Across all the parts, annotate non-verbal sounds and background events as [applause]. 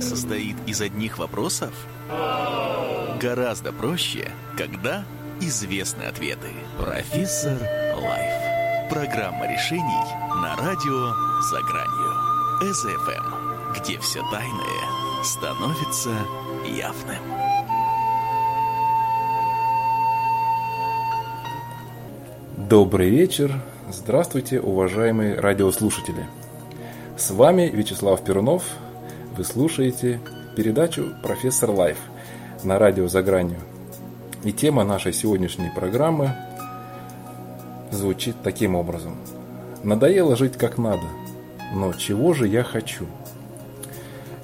состоит из одних вопросов? Гораздо проще, когда известны ответы. Профессор Лайф. Программа решений на радио «За гранью». СФМ, где все тайное становится явным. Добрый вечер. Здравствуйте, уважаемые радиослушатели. С вами Вячеслав Перунов. Вы слушаете передачу «Профессор Лайф» на радио «За гранью». И тема нашей сегодняшней программы звучит таким образом. Надоело жить как надо, но чего же я хочу?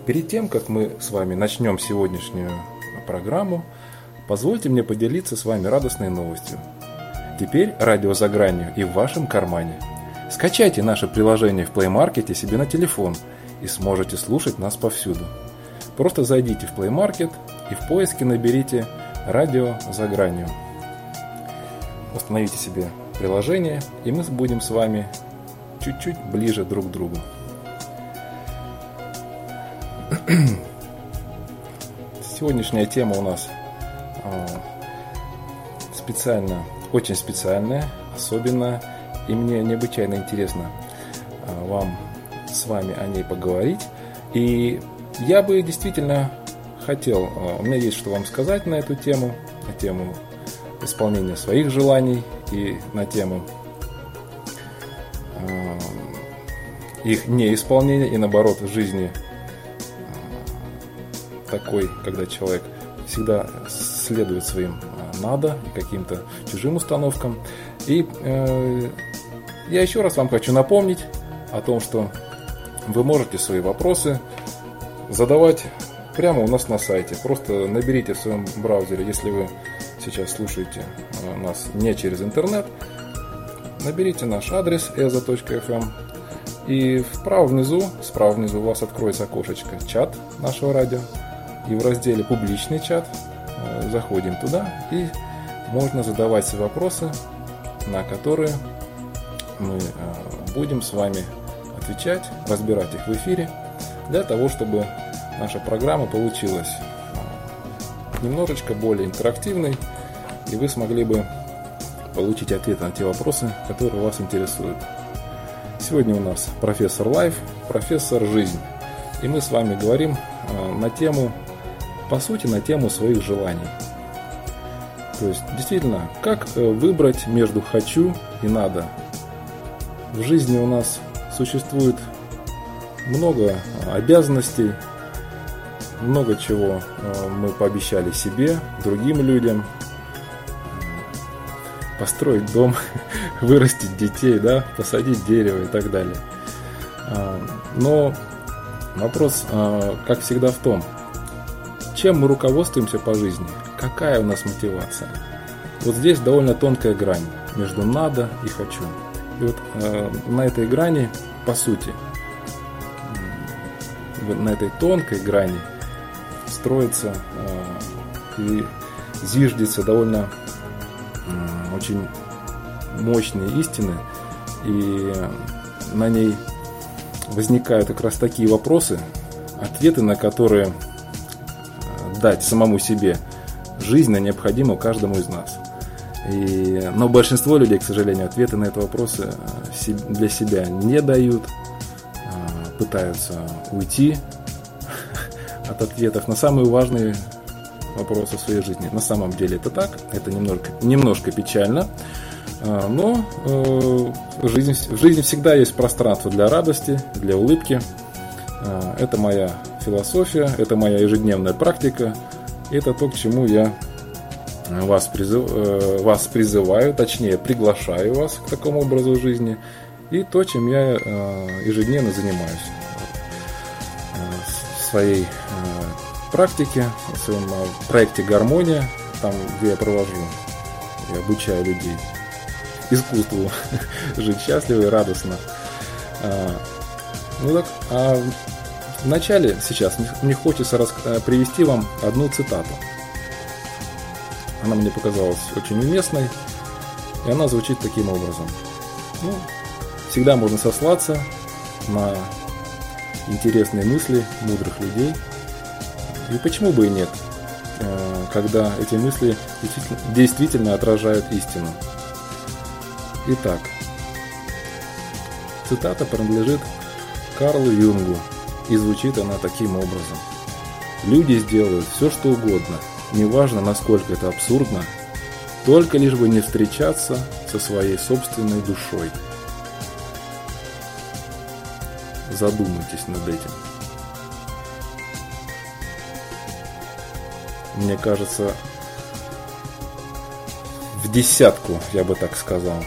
Перед тем, как мы с вами начнем сегодняшнюю программу, позвольте мне поделиться с вами радостной новостью – Теперь радио за гранью и в вашем кармане. Скачайте наше приложение в Play Market себе на телефон и сможете слушать нас повсюду. Просто зайдите в Play Market и в поиске наберите «Радио за гранью». Установите себе приложение, и мы будем с вами чуть-чуть ближе друг к другу. [clears throat] Сегодняшняя тема у нас а, специально очень специальная, особенно, и мне необычайно интересно а, вам с вами о ней поговорить. И я бы действительно хотел, а, у меня есть что вам сказать на эту тему, на тему исполнения своих желаний и на тему а, их неисполнения и наоборот в жизни такой, когда человек всегда следует своим надо, каким-то чужим установкам. И э, я еще раз вам хочу напомнить о том, что вы можете свои вопросы задавать прямо у нас на сайте. Просто наберите в своем браузере, если вы сейчас слушаете э, нас не через интернет, наберите наш адрес eza.fm и вправо внизу, справа внизу у вас откроется окошечко чат нашего радио. И в разделе «Публичный чат» Э, заходим туда и можно задавать вопросы, на которые мы э, будем с вами отвечать, разбирать их в эфире, для того, чтобы наша программа получилась э, немножечко более интерактивной, и вы смогли бы получить ответы на те вопросы, которые вас интересуют. Сегодня у нас профессор Лайф, профессор Жизнь. И мы с вами говорим на тему по сути, на тему своих желаний. То есть, действительно, как э, выбрать между «хочу» и «надо»? В жизни у нас существует много обязанностей, много чего э, мы пообещали себе, другим людям, построить дом, [laughs] вырастить детей, да, посадить дерево и так далее. А, но вопрос, а, как всегда, в том, чем мы руководствуемся по жизни? Какая у нас мотивация? Вот здесь довольно тонкая грань между надо и хочу. И вот э, на этой грани, по сути, на этой тонкой грани строится э, и зиждется довольно э, очень мощные истины, и на ней возникают как раз такие вопросы, ответы на которые дать самому себе жизненно необходимо каждому из нас. И, но большинство людей, к сожалению, ответы на эти вопросы э, для себя не дают, э, пытаются уйти [laughs] от ответов на самые важные вопросы в своей жизни. На самом деле это так, это немножко, немножко печально, э, но в жизни, в жизни всегда есть пространство для радости, для улыбки. Это моя философия, это моя ежедневная практика, это то, к чему я вас, призыв, э, вас призываю, точнее приглашаю вас к такому образу жизни, и то, чем я э, ежедневно занимаюсь э, в своей практике, в своем проекте «Гармония», там, где я провожу и обучаю людей искусству [laughs] жить счастливо и радостно. Ну так, а Вначале сейчас мне хочется привести вам одну цитату. Она мне показалась очень уместной, и она звучит таким образом. Ну, всегда можно сослаться на интересные мысли мудрых людей. И почему бы и нет, э, когда эти мысли действительно, действительно отражают истину. Итак, цитата принадлежит Карлу Юнгу, и звучит она таким образом. Люди сделают все, что угодно, неважно, насколько это абсурдно, только лишь бы не встречаться со своей собственной душой. Задумайтесь над этим. Мне кажется, в десятку, я бы так сказал.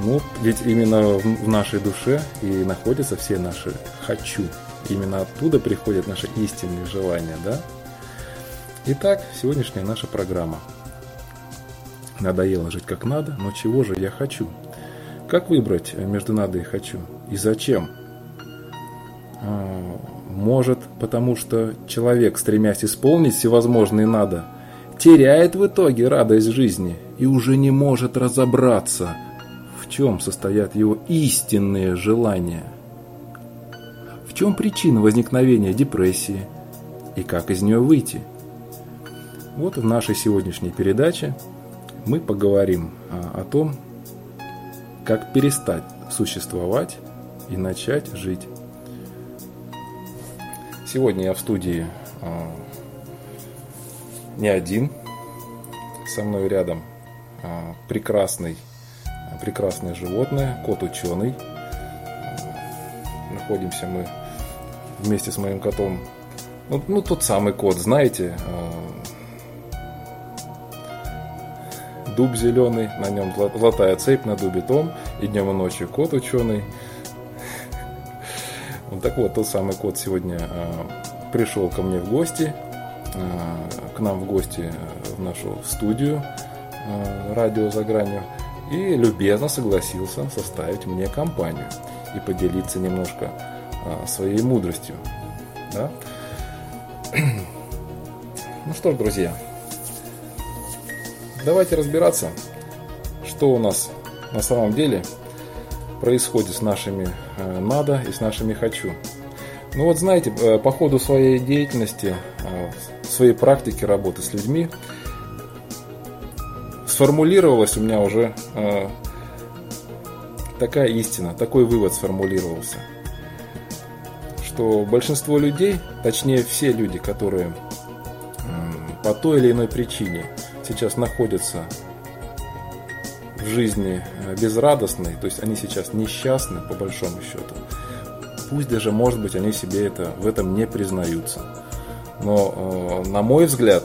Ну, ведь именно в нашей душе и находятся все наши «хочу». Именно оттуда приходят наши истинные желания, да? Итак, сегодняшняя наша программа. Надоело жить как надо, но чего же я хочу? Как выбрать между надо и хочу? И зачем? А, может, потому что человек, стремясь исполнить всевозможные надо, теряет в итоге радость жизни и уже не может разобраться, в чем состоят его истинные желания. В чем причина возникновения депрессии и как из нее выйти – вот в нашей сегодняшней передаче мы поговорим а, о том, как перестать существовать и начать жить. Сегодня я в студии а, не один, со мной рядом а, прекрасный, прекрасное животное, кот-ученый. Находимся мы вместе с моим котом, ну, ну тот самый кот, знаете, дуб зеленый, на нем золотая цепь на дубе том, и днем и ночью кот ученый. [laughs] Вот так вот, тот самый кот сегодня а, пришел ко мне в гости, а, к нам в гости в нашу студию а, радио за гранью и любезно согласился составить мне компанию и поделиться немножко своей мудростью. Да? [clears throat] Ну что ж, друзья, Давайте разбираться, что у нас на самом деле происходит с нашими э, надо и с нашими хочу. Ну вот знаете, э, по ходу своей деятельности, э, своей практики работы с людьми, сформулировалась у меня уже такая истина, такой вывод сформулировался, что большинство людей, точнее все люди, которые по той или иной причине сейчас находятся в жизни э, безрадостной, то есть они сейчас несчастны по большому счету. Пусть даже, может быть, они себе это, в этом не признаются. Но, э, на мой взгляд,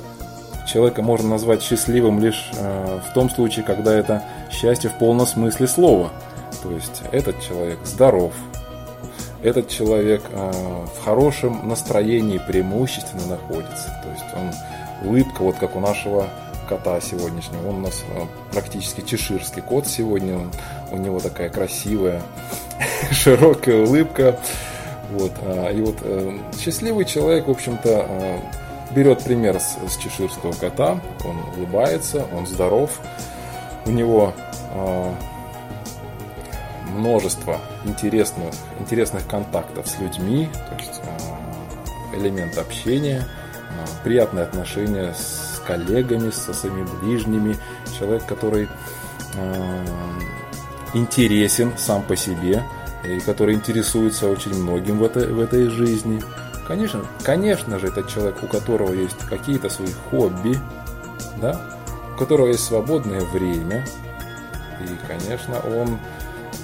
человека можно назвать счастливым лишь э, в том случае, когда это счастье в полном смысле слова. То есть этот человек здоров, этот человек в хорошем настроении преимущественно находится. То есть он улыбка, вот как у нашего кота сегодняшнего. Он у нас э, практически чеширский кот сегодня. Он, у него такая красивая, [laughs] широкая улыбка. Вот. А, и вот э, счастливый человек, в общем-то, э, берет пример с, с чеширского кота. Он улыбается, он здоров. У него множество интересных, интересных контактов с людьми, то есть элемент общения, приятные отношения с коллегами, со своими ближними, человек, который э, интересен сам по себе и который интересуется очень многим в этой, в этой жизни. Конечно, конечно же, это человек, у которого есть какие-то свои хобби, да, у которого есть свободное время, и, конечно, он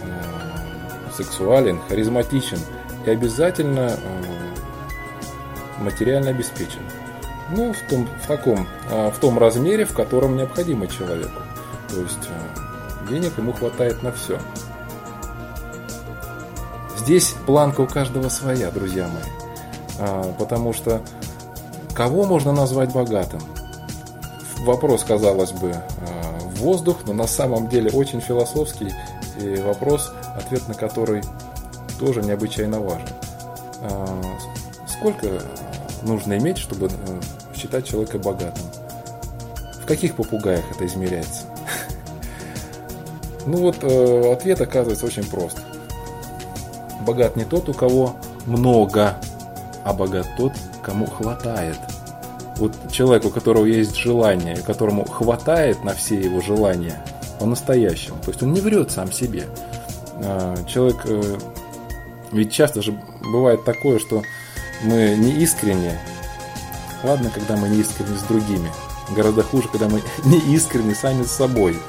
э, сексуален, харизматичен и обязательно э, материально обеспечен. Ну, в том, в таком, а, в том размере, в котором необходимо человеку. То есть а, денег ему хватает на все. Здесь планка у каждого своя, друзья мои. А, потому что кого можно назвать богатым? Вопрос, казалось бы, в воздух, но на самом деле очень философский и вопрос, ответ на который тоже необычайно важен. Сколько нужно иметь, чтобы э, считать человека богатым? В каких попугаях это измеряется? [laughs] Ну вот, э, ответ оказывается очень прост. богат не тот, у кого много, а богат тот, кому хватает. Вот человек, у которого есть желание, которому хватает на все его желания, по-настоящему. То есть он не врет сам себе. А, человек, э, ведь часто же бывает такое, что мы не искренне. Ладно, когда мы не искренне с другими. Гораздо хуже, когда мы [laughs] не искренне сами с собой.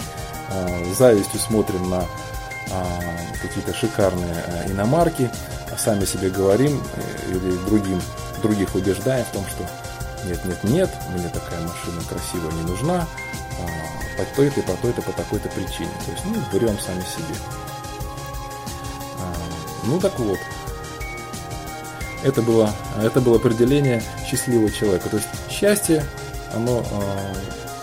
А, завистью смотрим на а, какие-то шикарные иномарки, а сами себе говорим э, или другим, других убеждаем в том, что нет, нет, нет, мне такая машина красивая не нужна, по той-то, по той-то, по такой-то причине. То есть, ну, берем сами себе. Ну так вот, это было, это было определение счастливого человека. То есть счастье, оно э,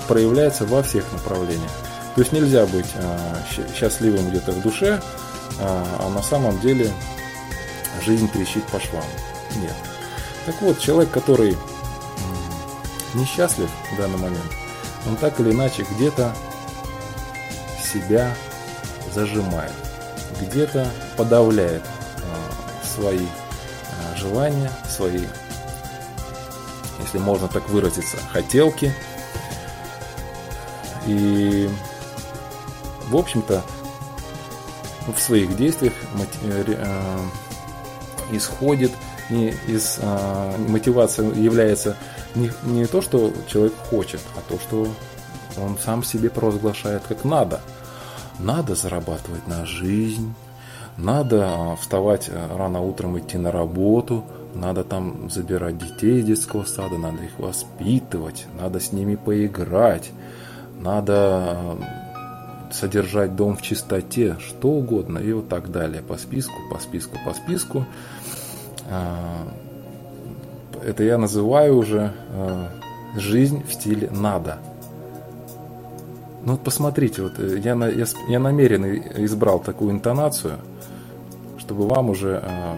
проявляется во всех направлениях. То есть нельзя быть э, счастливым где-то в душе, э, а на самом деле жизнь трещит по швам. Нет. Так вот, человек, который несчастлив в данный момент, он так или иначе где-то себя зажимает, где-то подавляет э, свои желания, свои, если можно так выразиться, хотелки. И, в общем-то, в своих действиях э, исходит не из мотивация является не, не то, что человек хочет, а то, что он сам себе провозглашает как надо. Надо зарабатывать на жизнь, надо вставать э, рано утром, идти на работу, надо там забирать детей из детского сада, надо их воспитывать, надо с ними поиграть, надо а, содержать дом в чистоте, что угодно и вот так далее, по списку, по списку, по списку. А, это я называю уже жизнь в стиле «надо». Ну вот посмотрите, вот э, я, я, я намеренно избрал такую интонацию, чтобы вам уже э,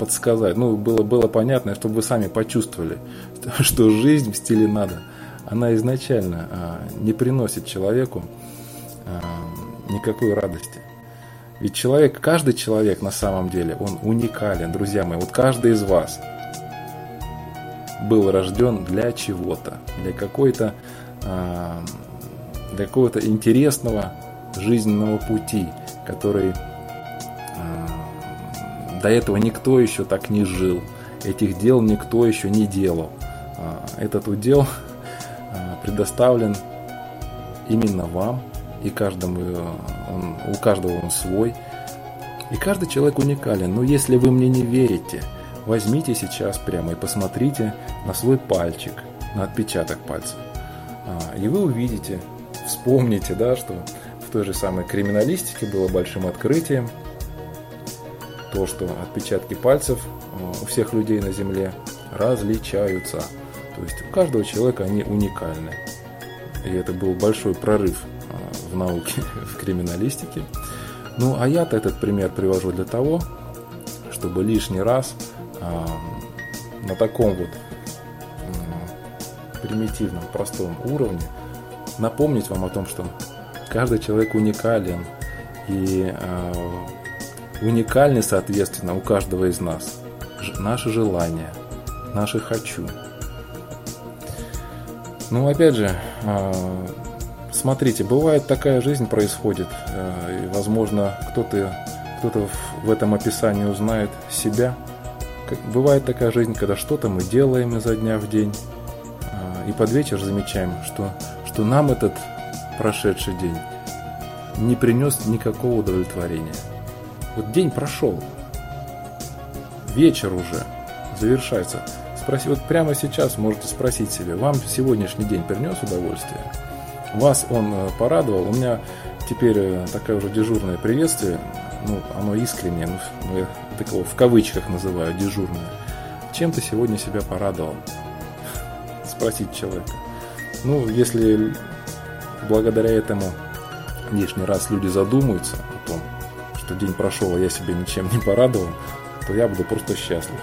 подсказать, ну было, было понятно, чтобы вы сами почувствовали, [laughs] что жизнь в стиле надо, она изначально э, не приносит человеку э, никакой радости. Ведь человек, каждый человек на самом деле, он уникален, друзья мои. Вот каждый из вас был рожден для чего-то, для какой-то для какого-то интересного жизненного пути, который до этого никто еще так не жил, этих дел никто еще не делал. Э, этот удел э, [laughs] предоставлен именно вам, и каждому, он, у каждого он свой. И каждый человек уникален. Но если вы мне не верите, возьмите сейчас прямо и посмотрите на свой пальчик, на отпечаток пальца. И вы увидите, Вспомните, да, что в той же самой криминалистике было большим открытием то, что отпечатки пальцев э, у всех людей на Земле различаются. То есть у каждого человека они уникальны. И это был большой прорыв э, в науке, [laughs] в криминалистике. Ну, а я-то этот пример привожу для того, чтобы лишний раз э, на таком вот примитивном, простом уровне напомнить вам о том, что каждый человек уникален. И уникальны, соответственно, у каждого из нас наши желания, наши хочу. Ну, опять же, э, смотрите, бывает такая жизнь происходит, э, и, возможно, кто-то кто-то в этом описании узнает себя. Бывает такая жизнь, когда что-то мы делаем изо дня в день, и под вечер замечаем, что что нам этот прошедший день не принес никакого удовлетворения. Вот день прошел, вечер уже завершается. Спроси, вот прямо сейчас можете спросить себе, вам сегодняшний день принес удовольствие? Вас он э, порадовал? У меня теперь э, такое уже дежурное приветствие, ну, оно искреннее, ну, ну я такого в кавычках называю дежурное. Чем ты сегодня себя порадовал? [laughs] Спросить человека. Ну, если благодаря этому лишний раз люди задумаются что день прошел, а я себе ничем не порадовал, то я буду просто счастлив.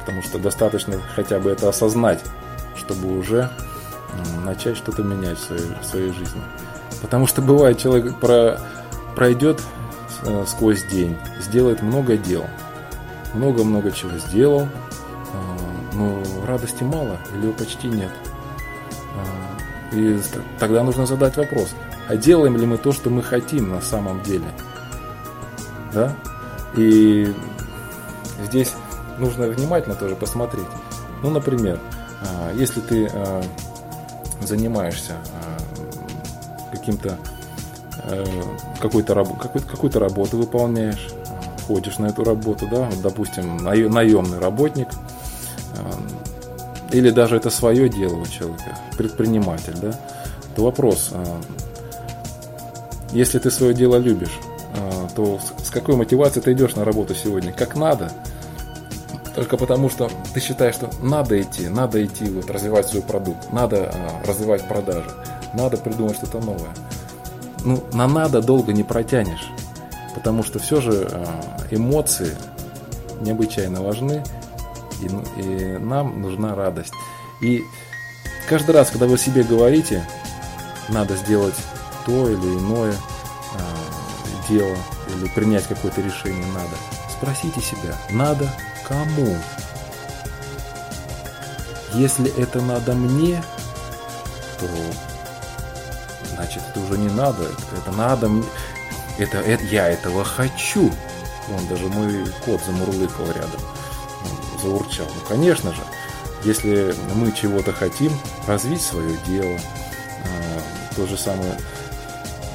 Потому что достаточно хотя бы это осознать, чтобы уже начать что-то менять в своей, в своей жизни. Потому что бывает, человек про, пройдет э, сквозь день, сделает много дел, много-много чего сделал, э, но радости мало или почти нет. Э, и тогда нужно задать вопрос, а делаем ли мы то, что мы хотим на самом деле? Да? И здесь нужно внимательно тоже посмотреть. Ну, например, если ты занимаешься каким-то Э, какой-то какой какую-то работу выполняешь, ходишь на эту работу, да, вот, допустим, наемный работник, или даже это свое дело у человека, предприниматель, да, то вопрос, если ты свое дело любишь, то с какой мотивацией ты идешь на работу сегодня? Как надо? Только потому, что ты считаешь, что надо идти, надо идти вот, развивать свой продукт, надо развивать продажи, надо придумать что-то новое ну, на надо долго не протянешь, потому что все же э, эмоции необычайно важны, и, ну, и нам нужна радость. И каждый раз, когда вы себе говорите, надо сделать то или иное э, дело, или принять какое-то решение надо, спросите себя, надо кому? Если это надо мне, то значит, это уже не надо, это надо, это, это я этого хочу. Вон даже мой кот замурлыкал рядом, заурчал. Ну, конечно же, если мы чего-то хотим, развить свое дело, а, то же самое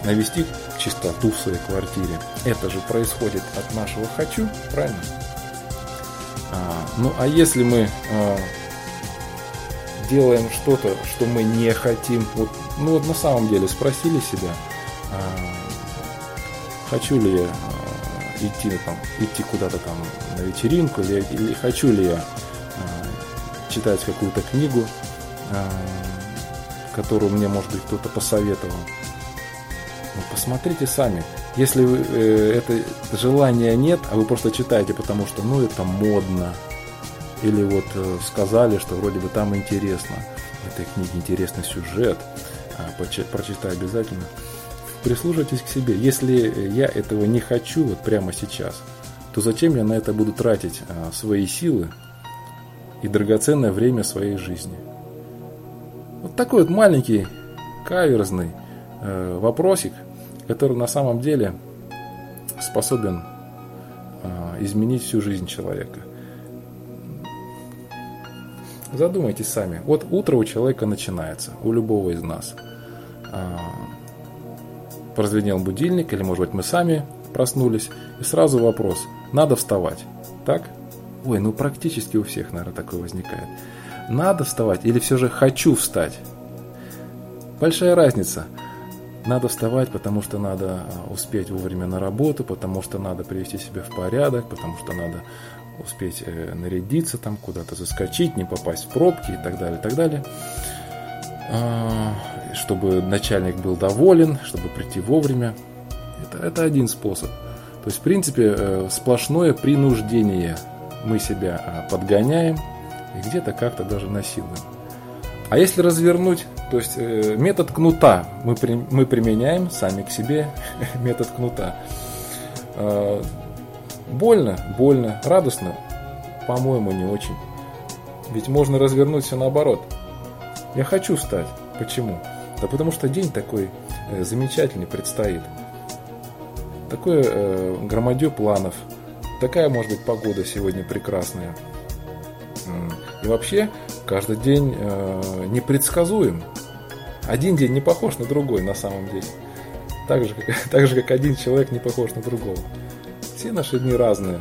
навести чистоту в своей квартире. Это же происходит от нашего хочу, правильно? А, ну а если мы а, делаем что-то, что мы не хотим. Вот, ну вот на самом деле спросили себя, а, хочу ли я а, идти, там, идти куда-то там на вечеринку, или, или хочу ли я а, читать какую-то книгу, а, которую мне, может быть, кто-то посоветовал. Ну, посмотрите сами. Если вы, э, это желания нет, а вы просто читаете, потому что ну это модно, или вот э, сказали, что вроде бы там интересно. В этой книге интересный сюжет. А, прочитаю обязательно. Прислушайтесь к себе. Если я этого не хочу вот прямо сейчас, то зачем я на это буду тратить а, свои силы и драгоценное время своей жизни? Вот такой вот маленький каверзный э, вопросик, который на самом деле способен э, изменить всю жизнь человека. Задумайтесь сами. Вот утро у человека начинается, у любого из нас. А, прозвенел будильник, или, может быть, мы сами проснулись, и сразу вопрос, надо вставать, так? Ой, ну практически у всех, наверное, такое возникает. Надо вставать или все же хочу встать? Большая разница. Надо вставать, потому что надо а, успеть вовремя на работу, потому что надо привести себя в порядок, потому что надо успеть э, нарядиться, там куда-то заскочить, не попасть в пробки и так далее, и так далее. А, чтобы начальник был доволен, чтобы прийти вовремя. Это, это один способ. То есть, в принципе, э, сплошное принуждение. Мы себя а, подгоняем и где-то как-то даже насилуем. А если развернуть, то есть э, метод кнута мы, при, мы применяем сами к себе [laughs] метод кнута. А, Больно? Больно. Радостно? По-моему, не очень. Ведь можно развернуть все наоборот. Я хочу встать. Почему? Да потому что день такой э, замечательный предстоит. Такое э, громадье планов. Такая может быть погода сегодня прекрасная. И вообще, каждый день э, непредсказуем. Один день не похож на другой на самом деле. Так же, как, [laughs] так же, как один человек не похож на другого. Все наши дни разные.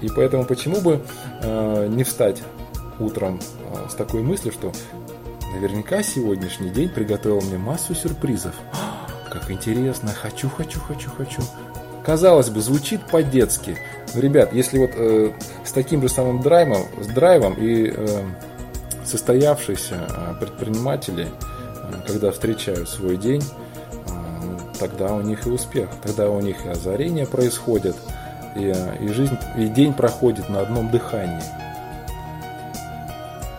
И поэтому почему бы э, не встать утром э, с такой мыслью, что наверняка сегодняшний день приготовил мне массу сюрпризов. [gasps] Как интересно, хочу, хочу, хочу, хочу. Казалось бы, звучит по-детски. Но, ребят, если вот э, с таким же самым драйвом, с драйвом и э, состоявшиеся э, предприниматели, когда встречают свой день, тогда у них и успех, тогда у них и озарение происходит, и, и жизнь, и день проходит на одном дыхании.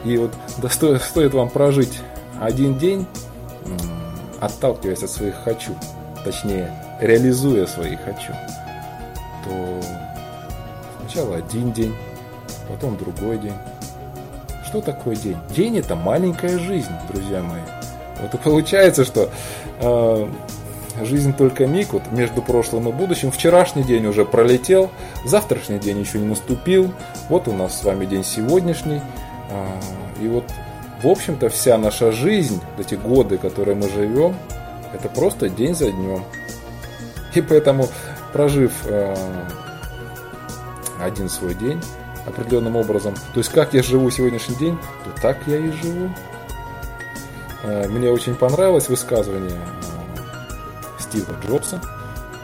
И вот да, стоит, стоит вам прожить один день, отталкиваясь от своих хочу, точнее, реализуя свои хочу, то сначала один день, потом другой день. Что такое день? День это маленькая жизнь, друзья мои. Вот и получается, что э, жизнь только миг, вот между прошлым и будущим. Вчерашний день уже пролетел, завтрашний день еще не наступил. Вот у нас с вами день сегодняшний. Э, и вот, в общем-то, вся наша жизнь, эти годы, которые мы живем, это просто день за днем. И поэтому, прожив э, один свой день определенным образом, то есть как я живу сегодняшний день, то так я и живу. Э, мне очень понравилось высказывание э, Стива Джобса,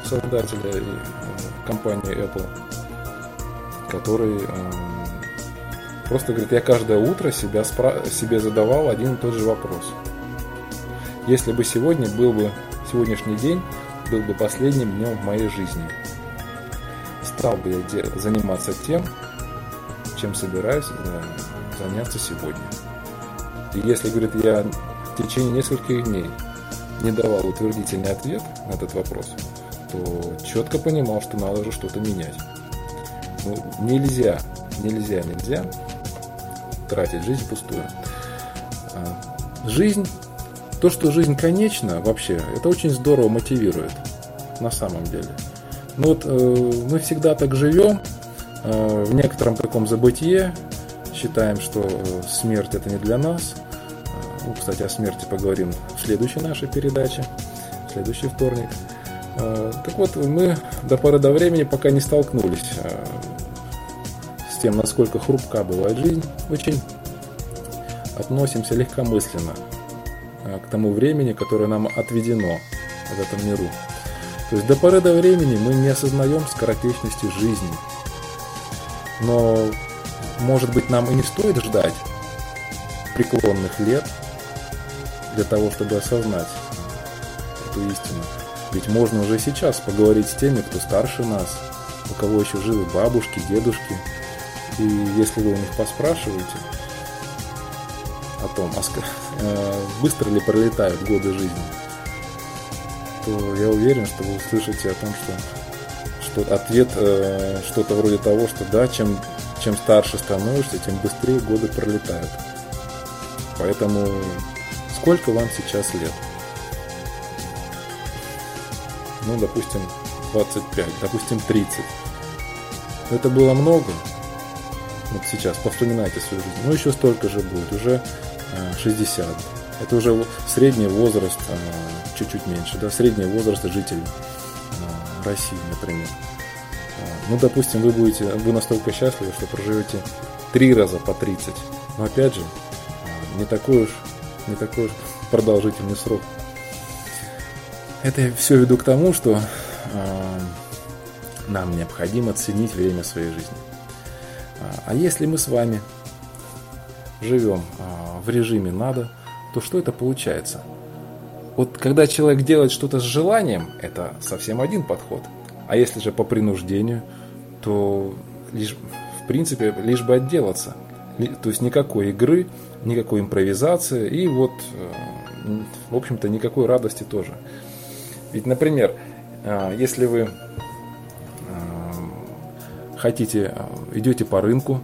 создателя э, компании Apple, который просто говорит, я каждое утро себя спра- себе задавал один и тот же вопрос. Если бы сегодня был бы сегодняшний день был бы последним днем в моей жизни, стал бы я заниматься тем, чем собираюсь заняться сегодня. И если, говорит, я в течение нескольких дней не давал утвердительный ответ на этот вопрос, то четко понимал, что надо же что-то менять. Ну, нельзя, нельзя, нельзя тратить жизнь пустую. А, жизнь, то, что жизнь конечна вообще, это очень здорово мотивирует на самом деле. Ну вот э, мы всегда так живем, э, в некотором таком забытие, считаем, что э, смерть это не для нас, ну, кстати, о смерти поговорим в следующей нашей передаче, в следующий вторник. А, так вот, мы до поры до времени пока не столкнулись а, с тем, насколько хрупка бывает жизнь, очень относимся легкомысленно а, к тому времени, которое нам отведено в этом миру. То есть до поры до времени мы не осознаем скоротечности жизни. Но, может быть, нам и не стоит ждать преклонных лет – для того, чтобы осознать эту истину. Ведь можно уже сейчас поговорить с теми, кто старше нас, у кого еще живы бабушки, дедушки. И если вы у них поспрашиваете о том, а э, быстро ли пролетают годы жизни, то я уверен, что вы услышите о том, что, что ответ э, что-то вроде того, что да, чем, чем старше становишься, тем быстрее годы пролетают. Поэтому Сколько вам сейчас лет? Ну, допустим, 25, допустим, 30. Это было много. Вот сейчас, повспоминайте свою жизнь. Ну, еще столько же будет, уже 60. Э, Это уже средний возраст, э, чуть-чуть меньше, да, средний возраст жителей э, России, например. Ну, допустим, вы будете, вы настолько счастливы, что проживете три раза по 30. Но опять же, не такой уж не такой уж продолжительный срок. Это я все веду к тому, что э, нам необходимо ценить время своей жизни. А, а если мы с вами живем э, в режиме надо, то что это получается? Вот когда человек делает что-то с желанием, это совсем один подход. А если же по принуждению, то лишь, в принципе, лишь бы отделаться. То есть никакой игры, никакой импровизации и вот, э, в общем-то, никакой радости тоже. Ведь, например, э, если вы э, хотите, идете по рынку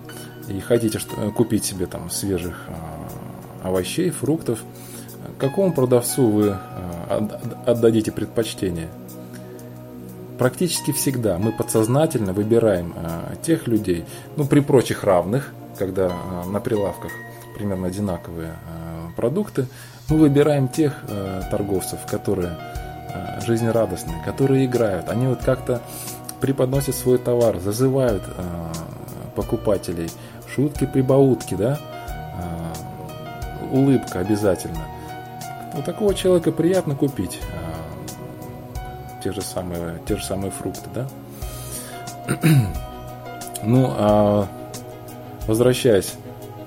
и хотите купить себе там свежих овощей, фруктов, какому продавцу вы отдадите предпочтение? Практически всегда мы подсознательно выбираем тех людей, ну при прочих равных, когда на прилавках примерно одинаковые э, продукты, мы выбираем тех э, торговцев, которые э, жизнерадостные, которые играют. Они вот как-то преподносят свой товар, зазывают покупателей, шутки, прибаутки, да, улыбка обязательно. У такого человека приятно купить те же самые, те же самые фрукты, да. [clears throat] Ну, а возвращаясь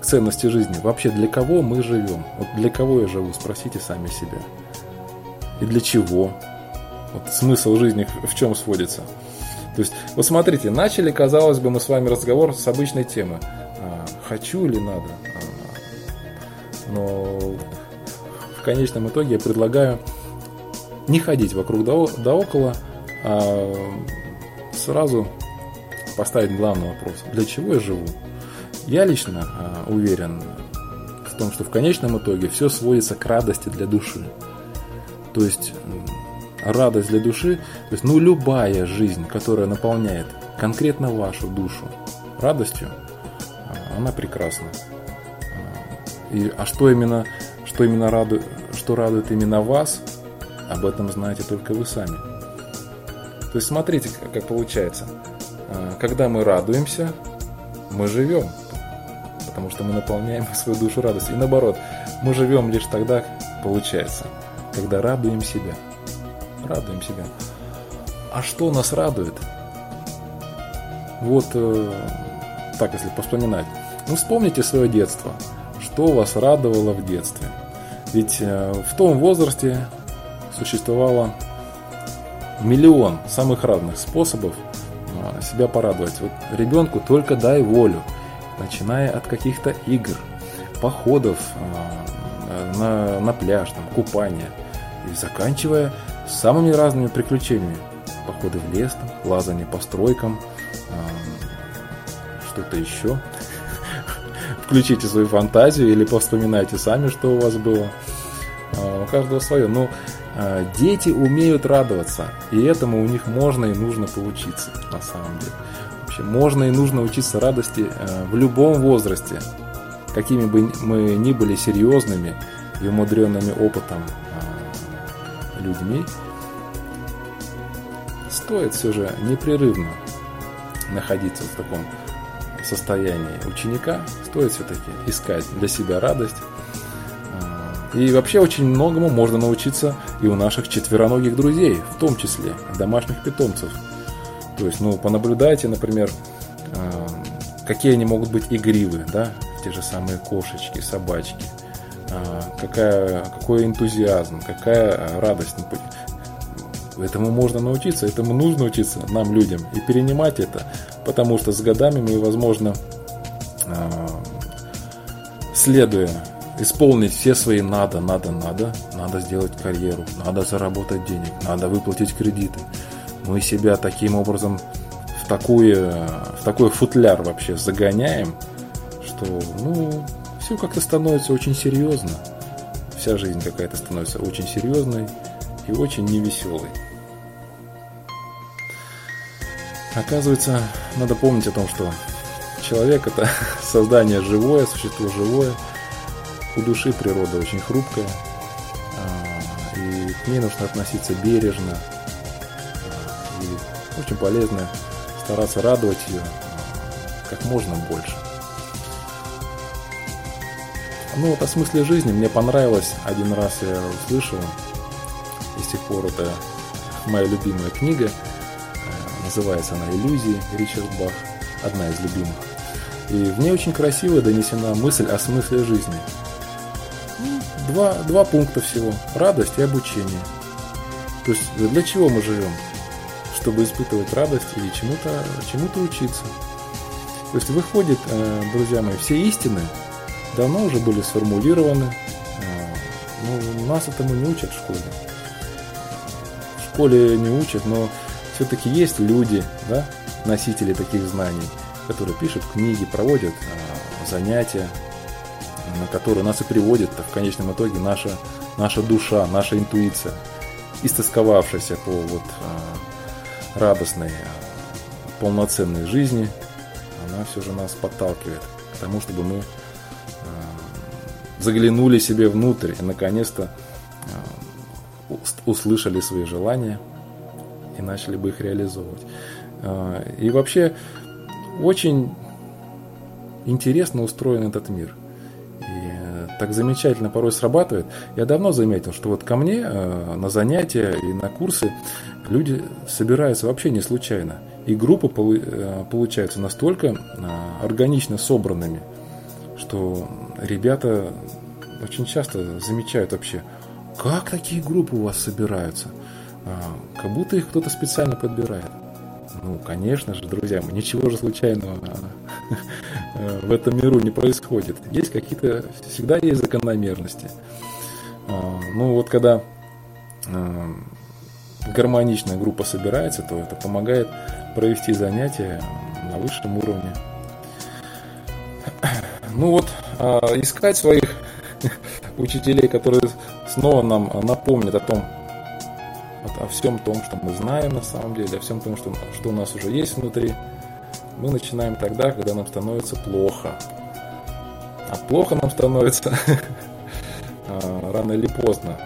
к ценности жизни. Вообще, для кого мы живем? Вот для кого я живу? Спросите сами себя. И для чего? Вот смысл жизни в чем сводится? То есть, вот смотрите, начали, казалось бы, мы с вами разговор с обычной темы. А, хочу или надо? А, но в конечном итоге я предлагаю не ходить вокруг да, да около, а сразу поставить главный вопрос. Для чего я живу? Я лично э, уверен в том, что в конечном итоге все сводится к радости для души. То есть радость для души, то есть ну любая жизнь, которая наполняет конкретно вашу душу радостью, э, она прекрасна. Э, и, а что именно, что именно радует, что радует именно вас, об этом знаете только вы сами. То есть смотрите, как получается. А, когда мы радуемся, мы живем, потому что мы наполняем [laughs] свою душу радостью. И наоборот, мы живем лишь тогда, получается, когда радуем себя. Радуем себя. А что нас радует? Вот э, так, если вспоминать. Ну, вспомните свое детство. Что вас радовало в детстве? Ведь э, в том возрасте существовало миллион самых разных способов а, себя порадовать. Вот ребенку только дай волю, начиная от каких-то игр, походов а, на, на пляж, там, купания, и заканчивая самыми разными приключениями. Походы в лес, там, лазание по стройкам, а, что-то еще. [laughs] Включите свою фантазию или повспоминайте сами, что у вас было. У каждого свое. Но а, дети умеют радоваться, и этому у них можно и нужно поучиться, на самом деле. Вообще, можно и нужно учиться радости а, в любом возрасте, какими бы мы ни были серьезными и умудренными опытом а, людьми, стоит все же непрерывно находиться в таком состоянии ученика, стоит все-таки искать для себя радость, и вообще очень многому можно научиться и у наших четвероногих друзей, в том числе домашних питомцев. То есть, ну, понаблюдайте, например, а, какие они могут быть игривые, да, те же самые кошечки, собачки, а, какая, какой энтузиазм, какая радость. Этому можно научиться, этому нужно учиться нам, людям, и перенимать это, потому что с годами мы, возможно, а, следуя исполнить все свои надо, надо, надо. Надо сделать карьеру, надо заработать денег, надо выплатить кредиты. Мы себя таким образом в, такую, в такой футляр вообще загоняем, что ну, все как-то становится очень серьезно. Вся жизнь какая-то становится очень серьезной и очень невеселой. Оказывается, надо помнить о том, что человек это [laughs] создание живое, существо живое – у души природа очень хрупкая, а, и к ней нужно относиться бережно. Очень полезно стараться радовать ее а, как можно больше. Ну вот о смысле жизни мне понравилось, один раз я услышал, и с тех пор это моя любимая книга, называется она «Иллюзии» Ричард Бах, одна из любимых. И в ней очень красиво донесена мысль о смысле жизни – Два, два пункта всего. Радость и обучение. То есть для чего мы живем? Чтобы испытывать радость или чему-то чему учиться. То есть выходит, э, друзья мои, все истины давно уже были сформулированы, э, но нас этому не учат в школе. В школе не учат, но все-таки есть люди, да, носители таких знаний, которые пишут книги, проводят э, занятия, на который нас и приводит в конечном итоге наша, наша душа, наша интуиция, истосковавшаяся по вот а, радостной, а, полноценной жизни, она все же нас подталкивает к тому, чтобы мы а, заглянули себе внутрь и наконец-то услышали свои желания и начали бы их реализовывать. И вообще очень интересно устроен этот мир так замечательно порой срабатывает. Я давно заметил, что вот ко мне э, на занятия и на курсы люди собираются вообще не случайно. И группы э, получаются настолько э, органично собранными, что ребята очень часто замечают вообще, как такие группы у вас собираются, как будто их кто-то специально подбирает. Ну, конечно же, друзья мои, ничего же случайного [laughs] в этом миру не происходит. Есть какие-то, всегда есть закономерности. А, ну, вот когда э, гармоничная группа собирается, то это помогает провести занятия на высшем уровне. [coughs] Ну вот, а, искать своих [laughs] учителей, которые снова нам напомнят о том, о всем том, что мы знаем на самом деле, о всем том, что, что у нас уже есть внутри, мы начинаем тогда, когда нам становится плохо. А плохо нам становится [laughs] а, рано или поздно,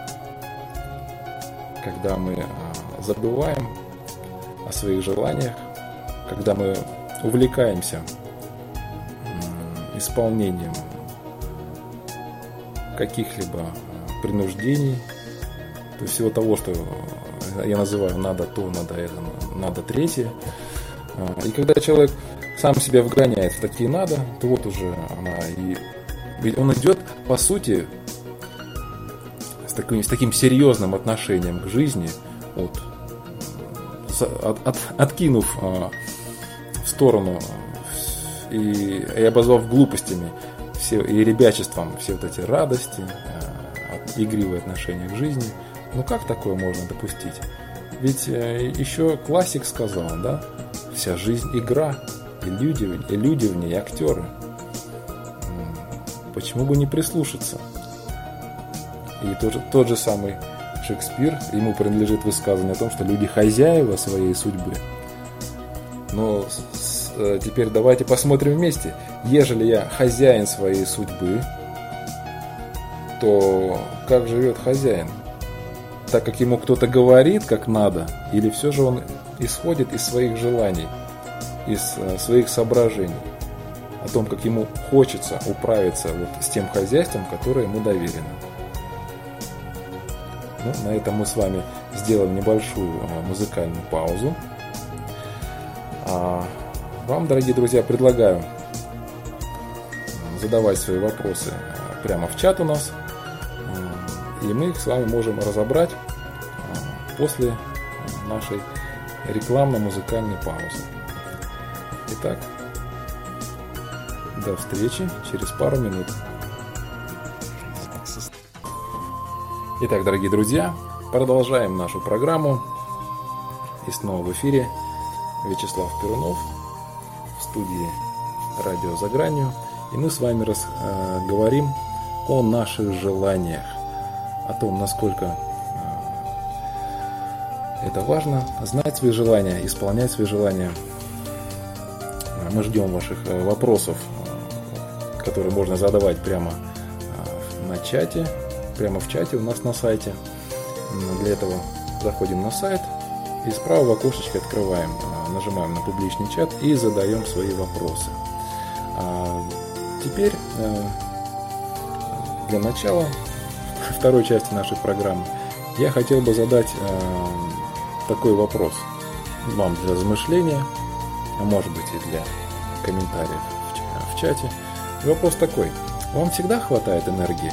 когда мы а, забываем о своих желаниях, когда мы увлекаемся исполнением каких-либо а, принуждений, то есть всего того, что я называю надо то, надо это, надо третье. И когда человек сам себя вгоняет в такие надо, то вот уже она и... Ведь он идет, по сути, с таким, с таким серьезным отношением к жизни, вот, от, от, откинув а, в сторону и, и обозвав глупостями все, и ребячеством все вот эти радости, а, игривые отношения к жизни, ну как такое можно допустить? Ведь э, еще классик сказал, да, вся жизнь игра, и люди, и люди в ней актеры. Почему бы не прислушаться? И тот же, тот же самый Шекспир, ему принадлежит высказывание о том, что люди хозяева своей судьбы. Но с, э, теперь давайте посмотрим вместе. Ежели я хозяин своей судьбы, то как живет хозяин? Так как ему кто-то говорит, как надо, или все же он исходит из своих желаний – из э, своих соображений о том, как ему хочется управиться вот с тем хозяйством, которое ему доверено. Ну, на этом мы с вами сделаем небольшую э, музыкальную паузу. А вам, дорогие друзья, предлагаю задавать свои вопросы э, прямо в чат у нас. И мы их с вами можем разобрать после нашей рекламно-музыкальной паузы. Итак, до встречи через пару минут. Итак, дорогие друзья, продолжаем нашу программу. И снова в эфире Вячеслав Перунов в студии «Радио за гранью». И мы с вами раз, э, говорим о наших желаниях, о том, насколько э, это важно, знать свои желания, исполнять свои желания – мы ждем ваших э, вопросов, э, которые можно задавать прямо э, на чате, прямо в чате у нас на сайте. Для этого заходим на сайт и справа в окошечке открываем, нажимаем на публичный чат и задаем свои вопросы. А теперь для начала второй части нашей программы я хотел бы задать такой вопрос вам для размышления, а может быть и для комментариев в чате. Вопрос такой. Вам всегда хватает энергии?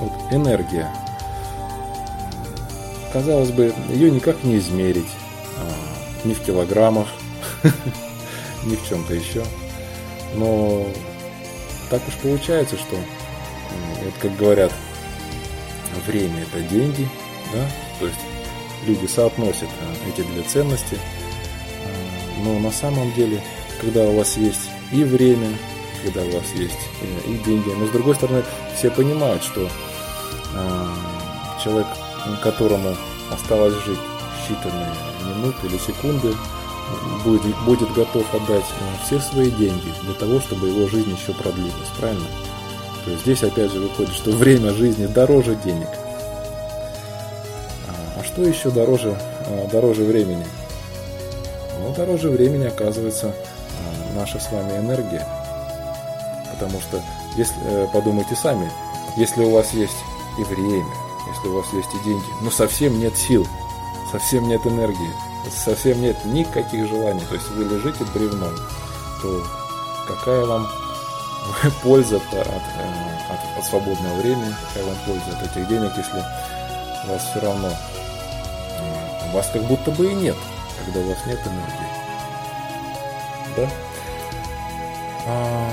Вот энергия. Казалось бы, ее никак не измерить. А, ни в килограммах, [laughs] ни в чем-то еще. Но так уж получается, что, вот как говорят, время это деньги, да, то есть люди соотносят а, эти две ценности, а, но на самом деле когда у вас есть и время, когда у вас есть э, и деньги. Но с другой стороны, все понимают, что э, человек, которому осталось жить считанные минуты или секунды, будет, будет готов отдать э, все свои деньги для того, чтобы его жизнь еще продлилась. Правильно? То есть здесь опять же выходит, что время жизни дороже денег. А, а что еще дороже, э, дороже времени? Ну, дороже времени оказывается наша с вами энергия. Потому что, если э, подумайте сами, если у вас есть и время, если у вас есть и деньги, но совсем нет сил, совсем нет энергии, совсем нет никаких желаний, то есть вы лежите бревном, то какая вам [laughs] польза от, от, от, от свободного времени, какая вам польза от этих денег, если у вас все равно, вас как будто бы и нет, когда у вас нет энергии. Да? А,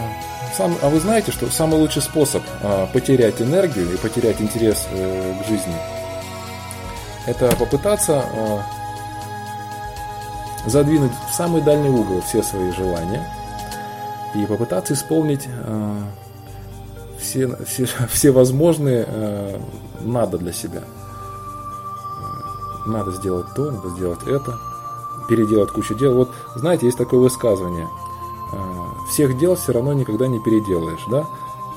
сам, а вы знаете, что самый лучший способ а, потерять энергию и потерять интерес э, к жизни, это попытаться а, задвинуть в самый дальний угол все свои желания и попытаться исполнить э, все, [laughs] все, все возможные э, надо для себя. Надо сделать то, надо сделать это, переделать кучу дел. Вот знаете, есть такое высказывание. Э, всех дел все равно никогда не переделаешь, да?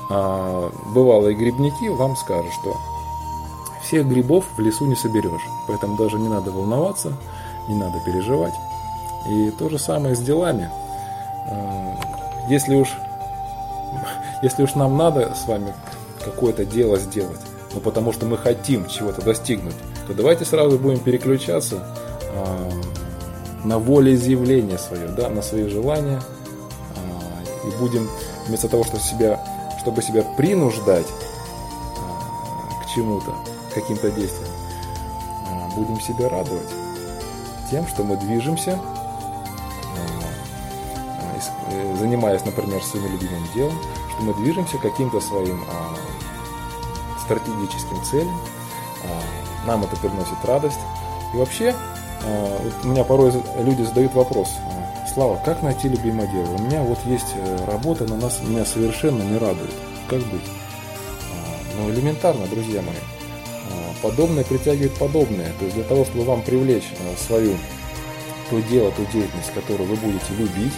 А бывалые грибники вам скажут, что всех грибов в лесу не соберешь. Поэтому даже не надо волноваться, не надо переживать. И то же самое с делами. Э, если уж, [laughs] если уж нам надо с вами какое-то дело сделать, ну потому что мы хотим чего-то достигнуть, то давайте сразу будем переключаться э, на волеизъявление свое, да, на свои желания. Э, и будем вместо того, чтобы себя, чтобы себя принуждать к чему-то, каким-то действиям, будем себя радовать тем, что мы движемся Э, занимаясь, например, своим любимым делом, что мы движемся к каким-то своим а, стратегическим целям, а, нам это приносит радость. И вообще, а, вот у меня порой люди задают вопрос, а, Слава, как найти любимое дело? У меня вот есть э, работа, на нас меня совершенно не радует. Как быть? Ну, элементарно, друзья мои. Подобное притягивает подобное. То есть для того, чтобы вам привлечь свою то дело, ту деятельность, которую вы будете любить,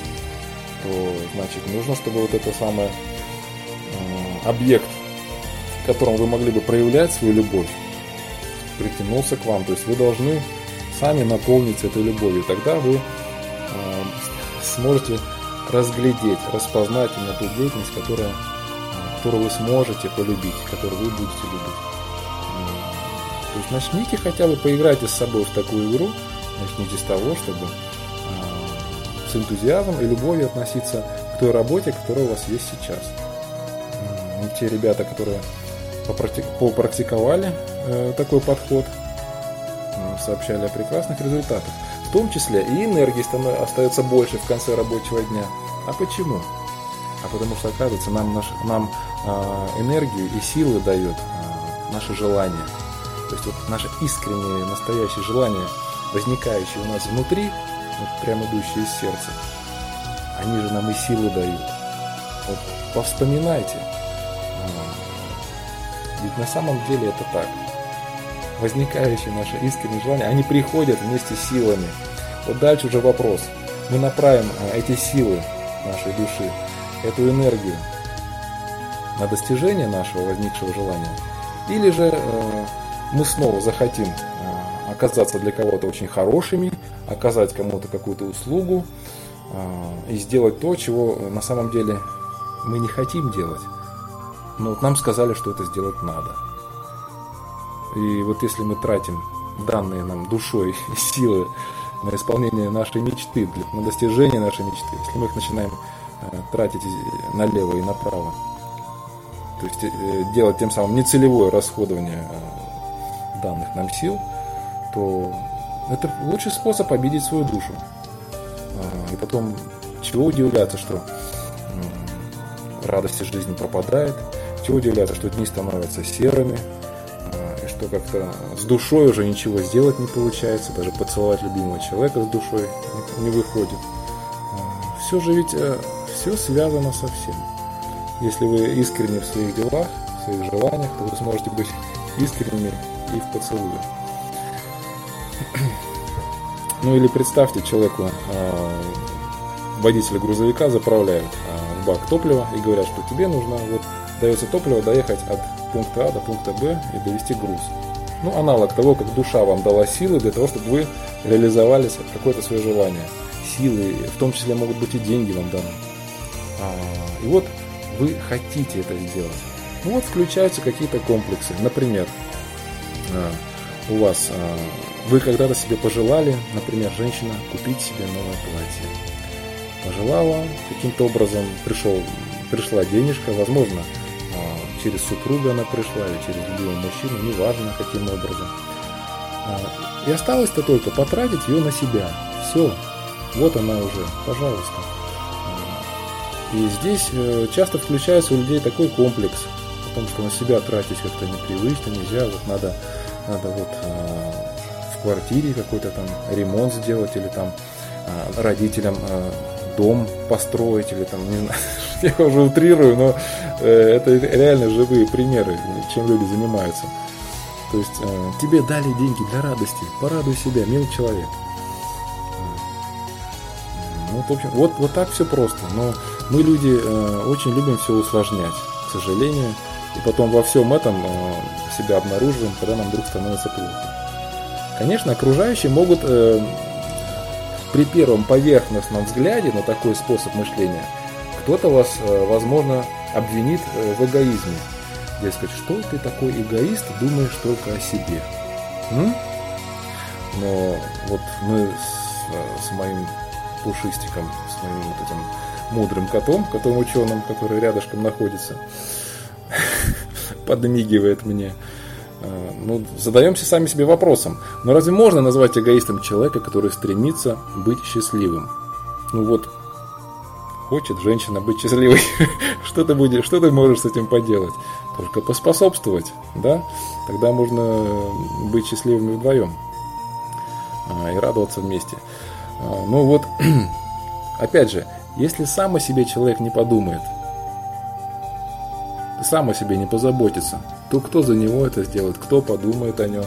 то значит нужно, чтобы вот это самое э, объект, в котором вы могли бы проявлять свою любовь, притянулся к вам. То есть вы должны сами наполниться этой любовью. Тогда вы э, сможете разглядеть, распознать именно ту деятельность, которая, которую вы сможете полюбить, которую вы будете любить. То есть начните хотя бы поиграйте с собой в такую игру, начните с того, чтобы с энтузиазмом и любовью относиться к той работе, которая у вас есть сейчас. Те ребята, которые попрактиковали э, такой подход, сообщали о прекрасных результатах. В том числе и энергии остается больше в конце рабочего дня. А почему? А потому что, оказывается, нам, наш, нам э, энергию и силы дает э, наше желание. То есть вот наше искреннее, настоящее желание, возникающее у нас внутри, вот прям идущие из сердца, они же нам и силы дают. Вот повспоминайте. Ведь на самом деле это так. Возникающие наши искренние желания, они приходят вместе с силами. Вот дальше уже вопрос. Мы направим а, эти силы нашей души, эту энергию на достижение нашего возникшего желания. Или же э, мы снова захотим э, оказаться для кого-то очень хорошими, оказать кому-то какую-то услугу э, и сделать то, чего на самом деле мы не хотим делать. Но вот нам сказали, что это сделать надо. И вот если мы тратим данные нам душой [laughs] силы на исполнение нашей мечты, на достижение нашей мечты, если мы их начинаем э, тратить налево и направо, то есть э, делать тем самым нецелевое расходование данных нам сил, то это лучший способ обидеть свою душу. А, и потом, чего удивляться, что радости жизни пропадает, чего удивляться, что дни становятся серыми, и что как-то с душой уже ничего сделать не получается, даже поцеловать любимого человека с душой не выходит. А, все же ведь э, все связано со всем. Если вы искренне в своих делах, в своих желаниях, то вы сможете быть искренними и в поцелуе. Ну или представьте человеку, э, водителя грузовика заправляют э, в бак топлива и говорят, что тебе нужно, вот дается топливо доехать от пункта А до пункта Б и довести груз. Ну, аналог того, как душа вам дала силы для того, чтобы вы реализовали какое-то свое желание. Силы, в том числе могут быть и деньги вам даны. А, и вот вы хотите это сделать. Ну вот включаются какие-то комплексы. Например, а, у вас а, вы когда-то себе пожелали, например, женщина, купить себе новое платье. Пожелала, каким-то образом пришел, пришла денежка, возможно, через супруга она пришла или через любого мужчину, неважно каким образом. А, и осталось-то только потратить ее на себя. Все, вот она уже, пожалуйста. И здесь э, часто включается у людей такой комплекс, о том, что на себя тратить как-то непривычно, нельзя, вот надо, надо вот квартире какой-то там ремонт сделать или там родителям дом построить или там, не знаю, [laughs] я уже утрирую, но это реально живые примеры, чем люди занимаются. То есть тебе дали деньги для радости, порадуй себя, мил человек. Ну, в общем, вот, вот так все просто. Но мы люди э, очень любим все усложнять, к сожалению. И потом во всем этом э, себя обнаруживаем, когда нам вдруг становится плохо. Конечно, окружающие могут э, при первом поверхностном взгляде на такой способ мышления, кто-то вас, э, возможно, обвинит э, в эгоизме. Дескать, что ты такой эгоист, думаешь только о себе. М? Но вот мы с, э, с моим пушистиком, с моим вот этим мудрым котом, котом ученым, который рядышком находится, [laughs] подмигивает мне. А, ну, задаемся сами себе вопросом, но разве можно назвать эгоистом человека, который стремится быть счастливым? Ну вот, хочет женщина быть счастливой, [laughs] что ты будешь, что ты можешь с этим поделать? Только поспособствовать, да? Тогда можно быть счастливыми вдвоем а, и радоваться вместе. А, ну вот, [clears throat] опять же, если сам о себе человек не подумает, сам о себе не позаботится, то кто за него это сделает, кто подумает о нем,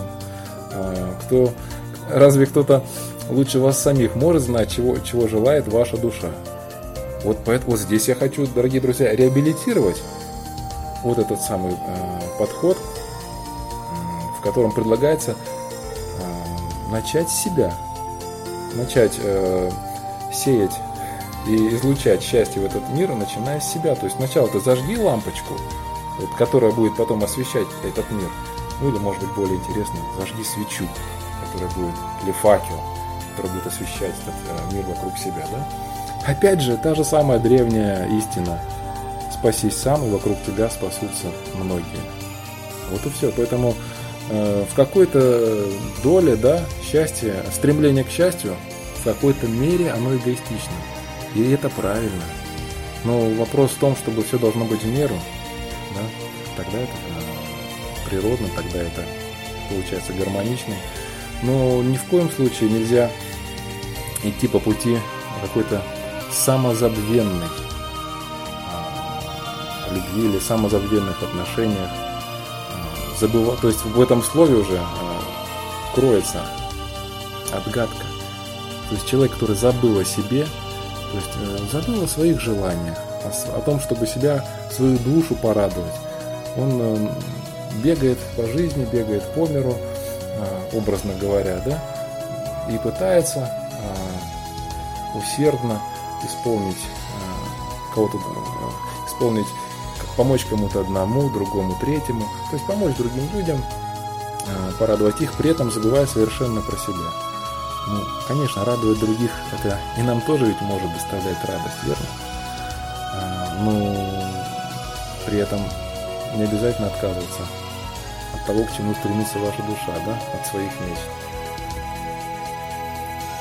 а, кто, разве кто-то лучше вас самих может знать, чего, чего желает ваша душа. Вот, поэтому, вот здесь я хочу, дорогие друзья, реабилитировать вот этот самый э, подход, в котором предлагается э, начать себя, начать э, сеять и излучать счастье в этот мир, начиная с себя. То есть сначала ты зажги лампочку, вот, которая будет потом освещать этот мир. Ну или, может быть, более интересно, зажги свечу, которая будет, или факел, который будет освещать этот э, мир вокруг себя. Да? Опять же, та же самая древняя истина. Спасись сам, и вокруг тебя спасутся многие. Вот и все. Поэтому э, в какой-то доле, да, счастья, стремление к счастью, в какой-то мере оно эгоистично. И это правильно. Но вопрос в том, чтобы все должно быть в меру, да, тогда это э, природно, тогда это получается гармонично. Но ни в коем случае нельзя идти по пути какой-то самозабвенной э, любви или самозабвенных отношениях. Э, забыва... То есть в этом слове уже э, кроется отгадка. То есть человек, который забыл о себе, то есть э, забыл о своих желаниях, о, том, чтобы себя, свою душу порадовать. Он э, бегает по жизни, бегает по миру, э, образно говоря, да, и пытается усердно исполнить кого-то, исполнить, помочь кому-то одному, другому, третьему, то есть помочь другим людям, порадовать их, при этом забывая совершенно про себя. Ну, конечно, радовать других, это и нам тоже ведь может доставлять радость, верно? А, но при этом не обязательно отказываться от того, к чему стремится ваша душа, да, от своих мечт.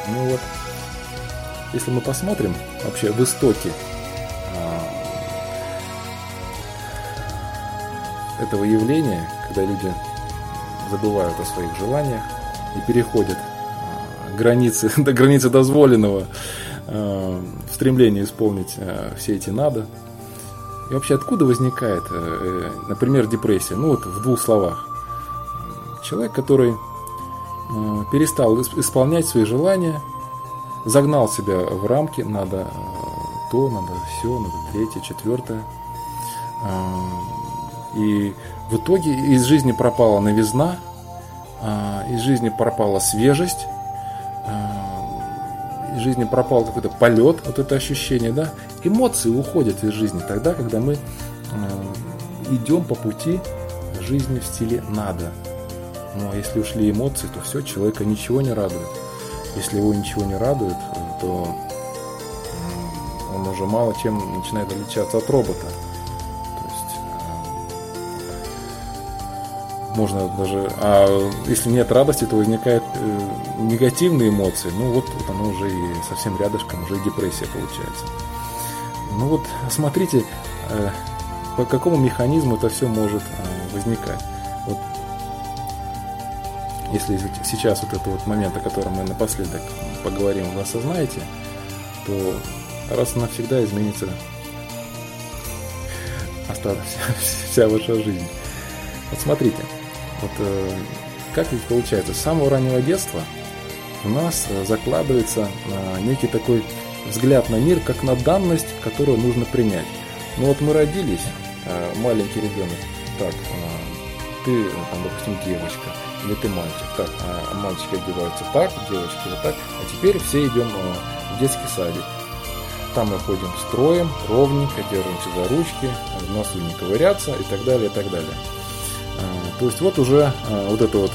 Ну вот, если мы посмотрим вообще в истоке а, этого явления, когда люди забывают о своих желаниях и переходят границы, [laughs] до границы дозволенного э, в стремлении исполнить э, все эти надо. И вообще откуда возникает, э, например, депрессия? Ну вот в двух словах. Человек, который перестал исполнять свои желания, загнал себя в рамки, надо то, надо все, надо третье, четвертое. И в итоге из жизни пропала новизна, из жизни пропала свежесть, жизни пропал какой-то полет, вот это ощущение, да, эмоции уходят из жизни тогда, когда мы э, идем по пути жизни в стиле надо. Ну а если ушли эмоции, то все, человека ничего не радует. Если его ничего не радует, то он уже мало чем начинает отличаться от робота. Можно даже, а если нет радости, то возникают э, негативные эмоции, ну вот, вот оно уже и совсем рядышком, уже и депрессия получается. Ну вот, смотрите, э, по какому механизму это все может э, возникать. Вот если сейчас вот этот вот момент, о котором мы напоследок поговорим, вы осознаете, то раз и навсегда изменится осталась [laughs] вся ваша жизнь. Вот смотрите, вот э, как ведь получается, с самого раннего детства у нас э, закладывается э, некий такой взгляд на мир, как на данность, которую нужно принять. Ну вот мы родились, э, маленький ребенок, так, ты, там, допустим, девочка, или ты мальчик, так, а мальчики одеваются так, девочки вот так, а теперь все идем в детский садик. Там мы ходим строем, ровненько, держимся за ручки, в носу не ковыряться и так далее, и так далее. То есть вот уже вот это вот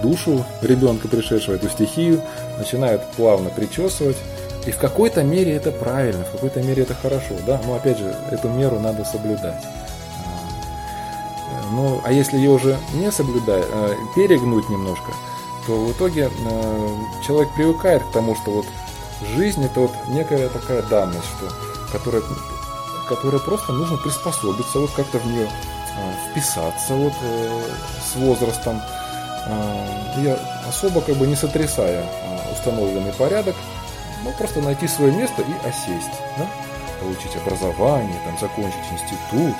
душу ребенка, пришедшего эту стихию, начинают плавно причесывать. И в какой-то мере это правильно, в какой-то мере это хорошо, да, но опять же, эту меру надо соблюдать. А, ну, а если ее уже не соблюдать, а, перегнуть немножко, то в итоге человек привыкает к тому, что вот жизнь это вот некая такая данность, что, которая, которая просто нужно приспособиться, вот как-то в нее вписаться вот э, с возрастом, и особо как бы не сотрясая установленный порядок, ну, просто найти свое место и осесть, да? получить образование, там, закончить институт,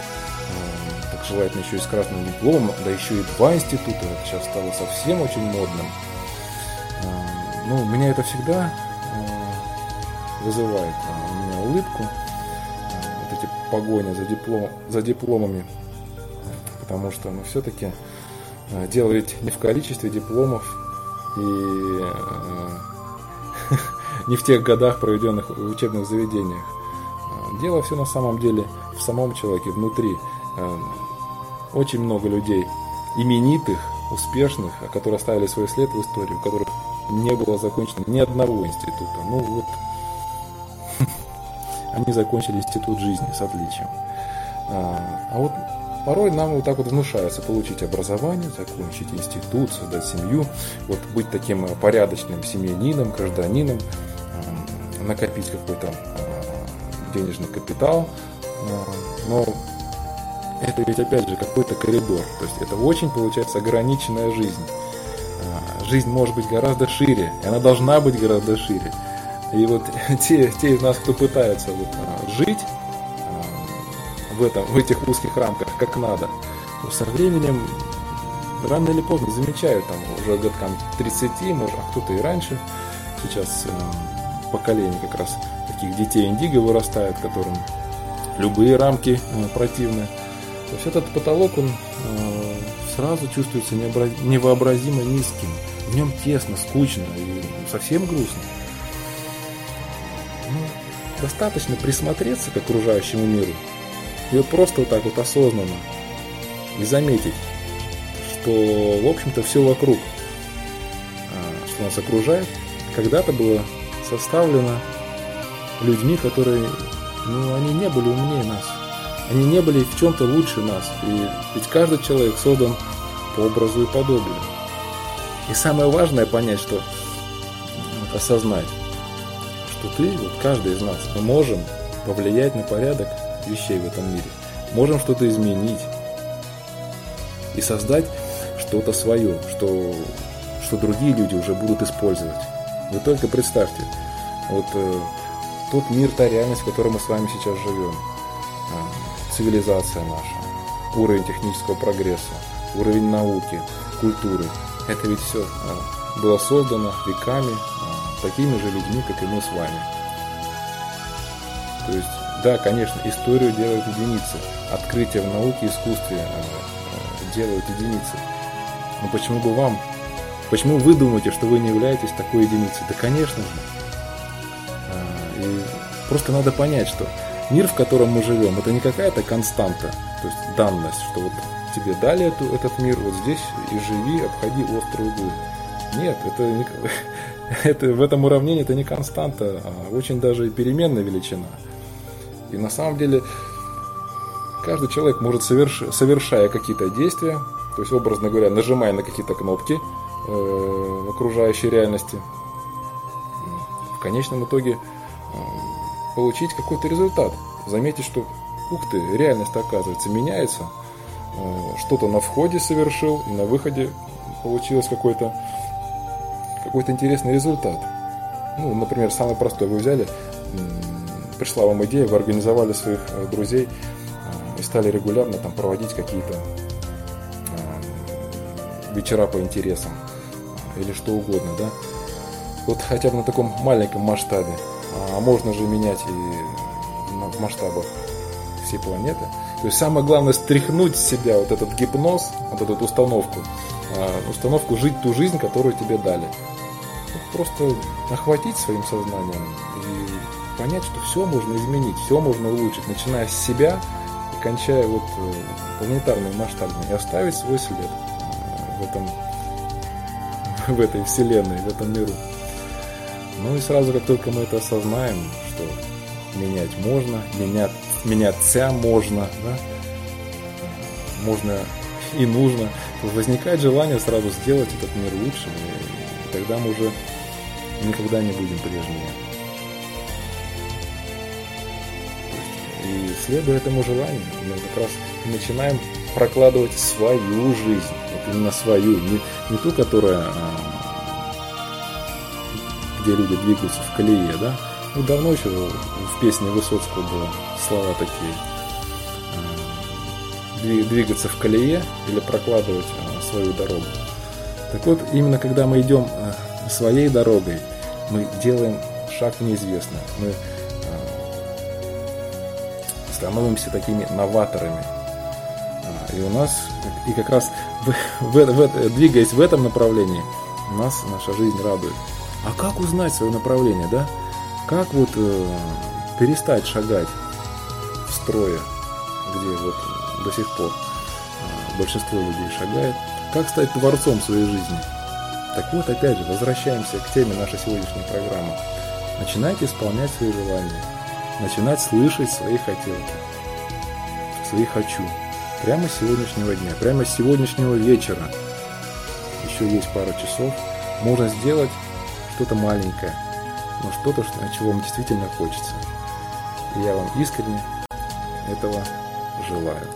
так желательно еще и с красным дипломом, да еще и два института, это сейчас стало совсем очень модным. Ну, меня это всегда вызывает у меня улыбку, вот эти погони за, диплом, за дипломами, потому что, ну, все-таки Э, дело ведь не в количестве дипломов и э, [laughs] не в тех годах, проведенных в учебных заведениях. Э, дело все на самом деле в самом человеке, внутри. Очень много людей, именитых, успешных, которые оставили свой след в истории, у которых не было закончено ни одного института. Ну вот, [laughs] они закончили институт жизни с отличием. А вот Порой нам вот так вот внушается получить образование, закончить институт, создать семью, вот быть таким э, порядочным семьянином, гражданином, накопить какой-то э, денежный капитал. Э, но это ведь опять же какой-то коридор. То есть это очень получается ограниченная жизнь. Жизнь может быть гораздо шире, и она должна быть гораздо шире. И вот [laughs] те, те из нас, кто пытается вот, жить в, этом, в этих узких рамках, как надо, то со временем рано или поздно замечают, там уже годкам 30, может, а кто-то и раньше. Сейчас э, поколение как раз таких детей индиго вырастает, которым любые рамки э, противны. То есть этот потолок, он э, сразу чувствуется невообразимо низким. В нем тесно, скучно и совсем грустно. Ну, достаточно присмотреться к окружающему миру, и просто вот так вот осознанно и заметить, что, в общем-то, все вокруг, а, что нас окружает, когда-то было составлено людьми, которые, ну, они не были умнее нас. Они не были в чем-то лучше нас. И ведь каждый человек создан по образу и подобию. И самое важное понять, что вот, осознать, что ты, вот каждый из нас, мы можем повлиять на порядок вещей в этом мире. Можем что-то изменить и создать что-то свое, что, что другие люди уже будут использовать. Вы только представьте, вот э, тот мир, та реальность, в которой мы с вами сейчас живем, э, цивилизация наша, уровень технического прогресса, уровень науки, культуры, это ведь все э, было создано веками э, такими же людьми, как и мы с вами. То есть да, конечно, историю делают единицы. Открытия в науке и искусстве э, делают единицы. Но почему бы вам? Почему вы думаете, что вы не являетесь такой единицей? Да, конечно же. А, и просто надо понять, что мир, в котором мы живем, это не какая-то константа, то есть данность, что вот тебе дали эту, этот мир, вот здесь и живи, обходи острые углы. Нет, это, не, [laughs] это в этом уравнении это не константа, а очень даже переменная величина. И на самом деле каждый человек может, соверш... совершая какие-то действия, то есть, образно говоря, нажимая на какие-то кнопки э, в окружающей реальности, в конечном итоге э, получить какой-то результат. Заметить, что, ух ты, реальность, оказывается, меняется. что-то на входе совершил, и на выходе получилось какой-то какой-то интересный результат. Ну, например, самый простой. Вы взяли, пришла вам идея, вы организовали своих э, друзей и стали регулярно там проводить какие-то вечера по интересам или что угодно, да. Вот хотя бы на таком маленьком масштабе. А можно же менять и в масштабах всей планеты. То есть самое главное стряхнуть с себя вот этот гипноз, вот эту установку, а, установку жить ту жизнь, которую тебе дали. Просто охватить своим сознанием и понять, что все можно изменить, все можно улучшить, начиная с себя и кончая вот э, планетарным масштабом, и оставить свой след э, в этом [laughs] в этой вселенной, в этом миру. Ну и сразу, как только мы это осознаем, что менять можно, менять, меняться можно, да, можно и нужно, то возникает желание сразу сделать этот мир лучше, и тогда мы уже никогда не будем прежними. И следуя этому желанию, мы как раз начинаем прокладывать свою жизнь, вот именно свою, не, не ту, которая а, где люди двигаются в колее, да? Ну, давно еще в песне Высоцкого было слова такие. Э, двигаться в колее или прокладывать э, свою дорогу. Так вот, именно когда мы идем своей дорогой, мы делаем шаг в. Мы становимся такими новаторами. И у нас, и как раз в, в, в, двигаясь в этом направлении, нас наша жизнь радует. А как узнать свое направление, да? Как вот э, перестать шагать в строе, где вот до сих пор э, большинство людей шагает? Как стать творцом своей жизни? Так вот, опять же, возвращаемся к теме нашей сегодняшней программы. Начинайте исполнять свои желания. Начинать слышать свои хотелки. Свои хочу. Прямо с сегодняшнего дня, прямо с сегодняшнего вечера. Еще есть пара часов. Можно сделать что-то маленькое, но что-то, чего вам действительно хочется. И я вам искренне этого желаю.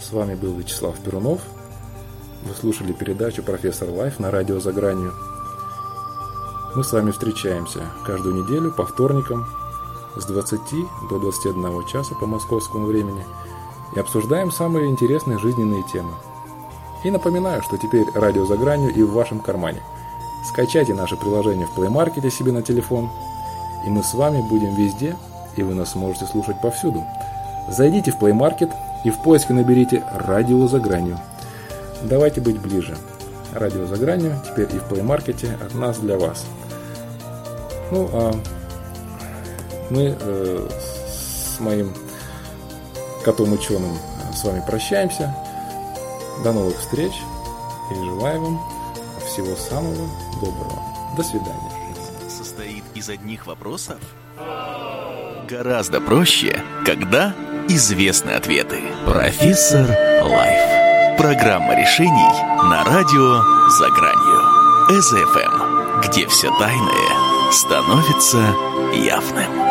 С вами был Вячеслав Перунов. Вы слушали передачу «Профессор Лайф» на радио «За гранью». Мы с вами встречаемся каждую неделю по вторникам с 20 до 21 часа по московскому времени и обсуждаем самые интересные жизненные темы. И напоминаю, что теперь радио «За гранью» и в вашем кармане – Скачайте наше приложение в Play Market себе на телефон, и мы с вами будем везде, и вы нас сможете слушать повсюду. Зайдите в Play Market и в поиске наберите «Радио за гранью». Давайте быть ближе. «Радио за гранью» теперь и в Play Market от нас для вас. Ну, а мы э, с моим котом-ученым э, с вами прощаемся. До новых встреч и желаю вам всего самого доброго. До свидания. Состоит из одних вопросов? Гораздо проще, когда известны ответы. Профессор Лайф. Программа решений на радио «За гранью». СФМ, где все тайное становится явным.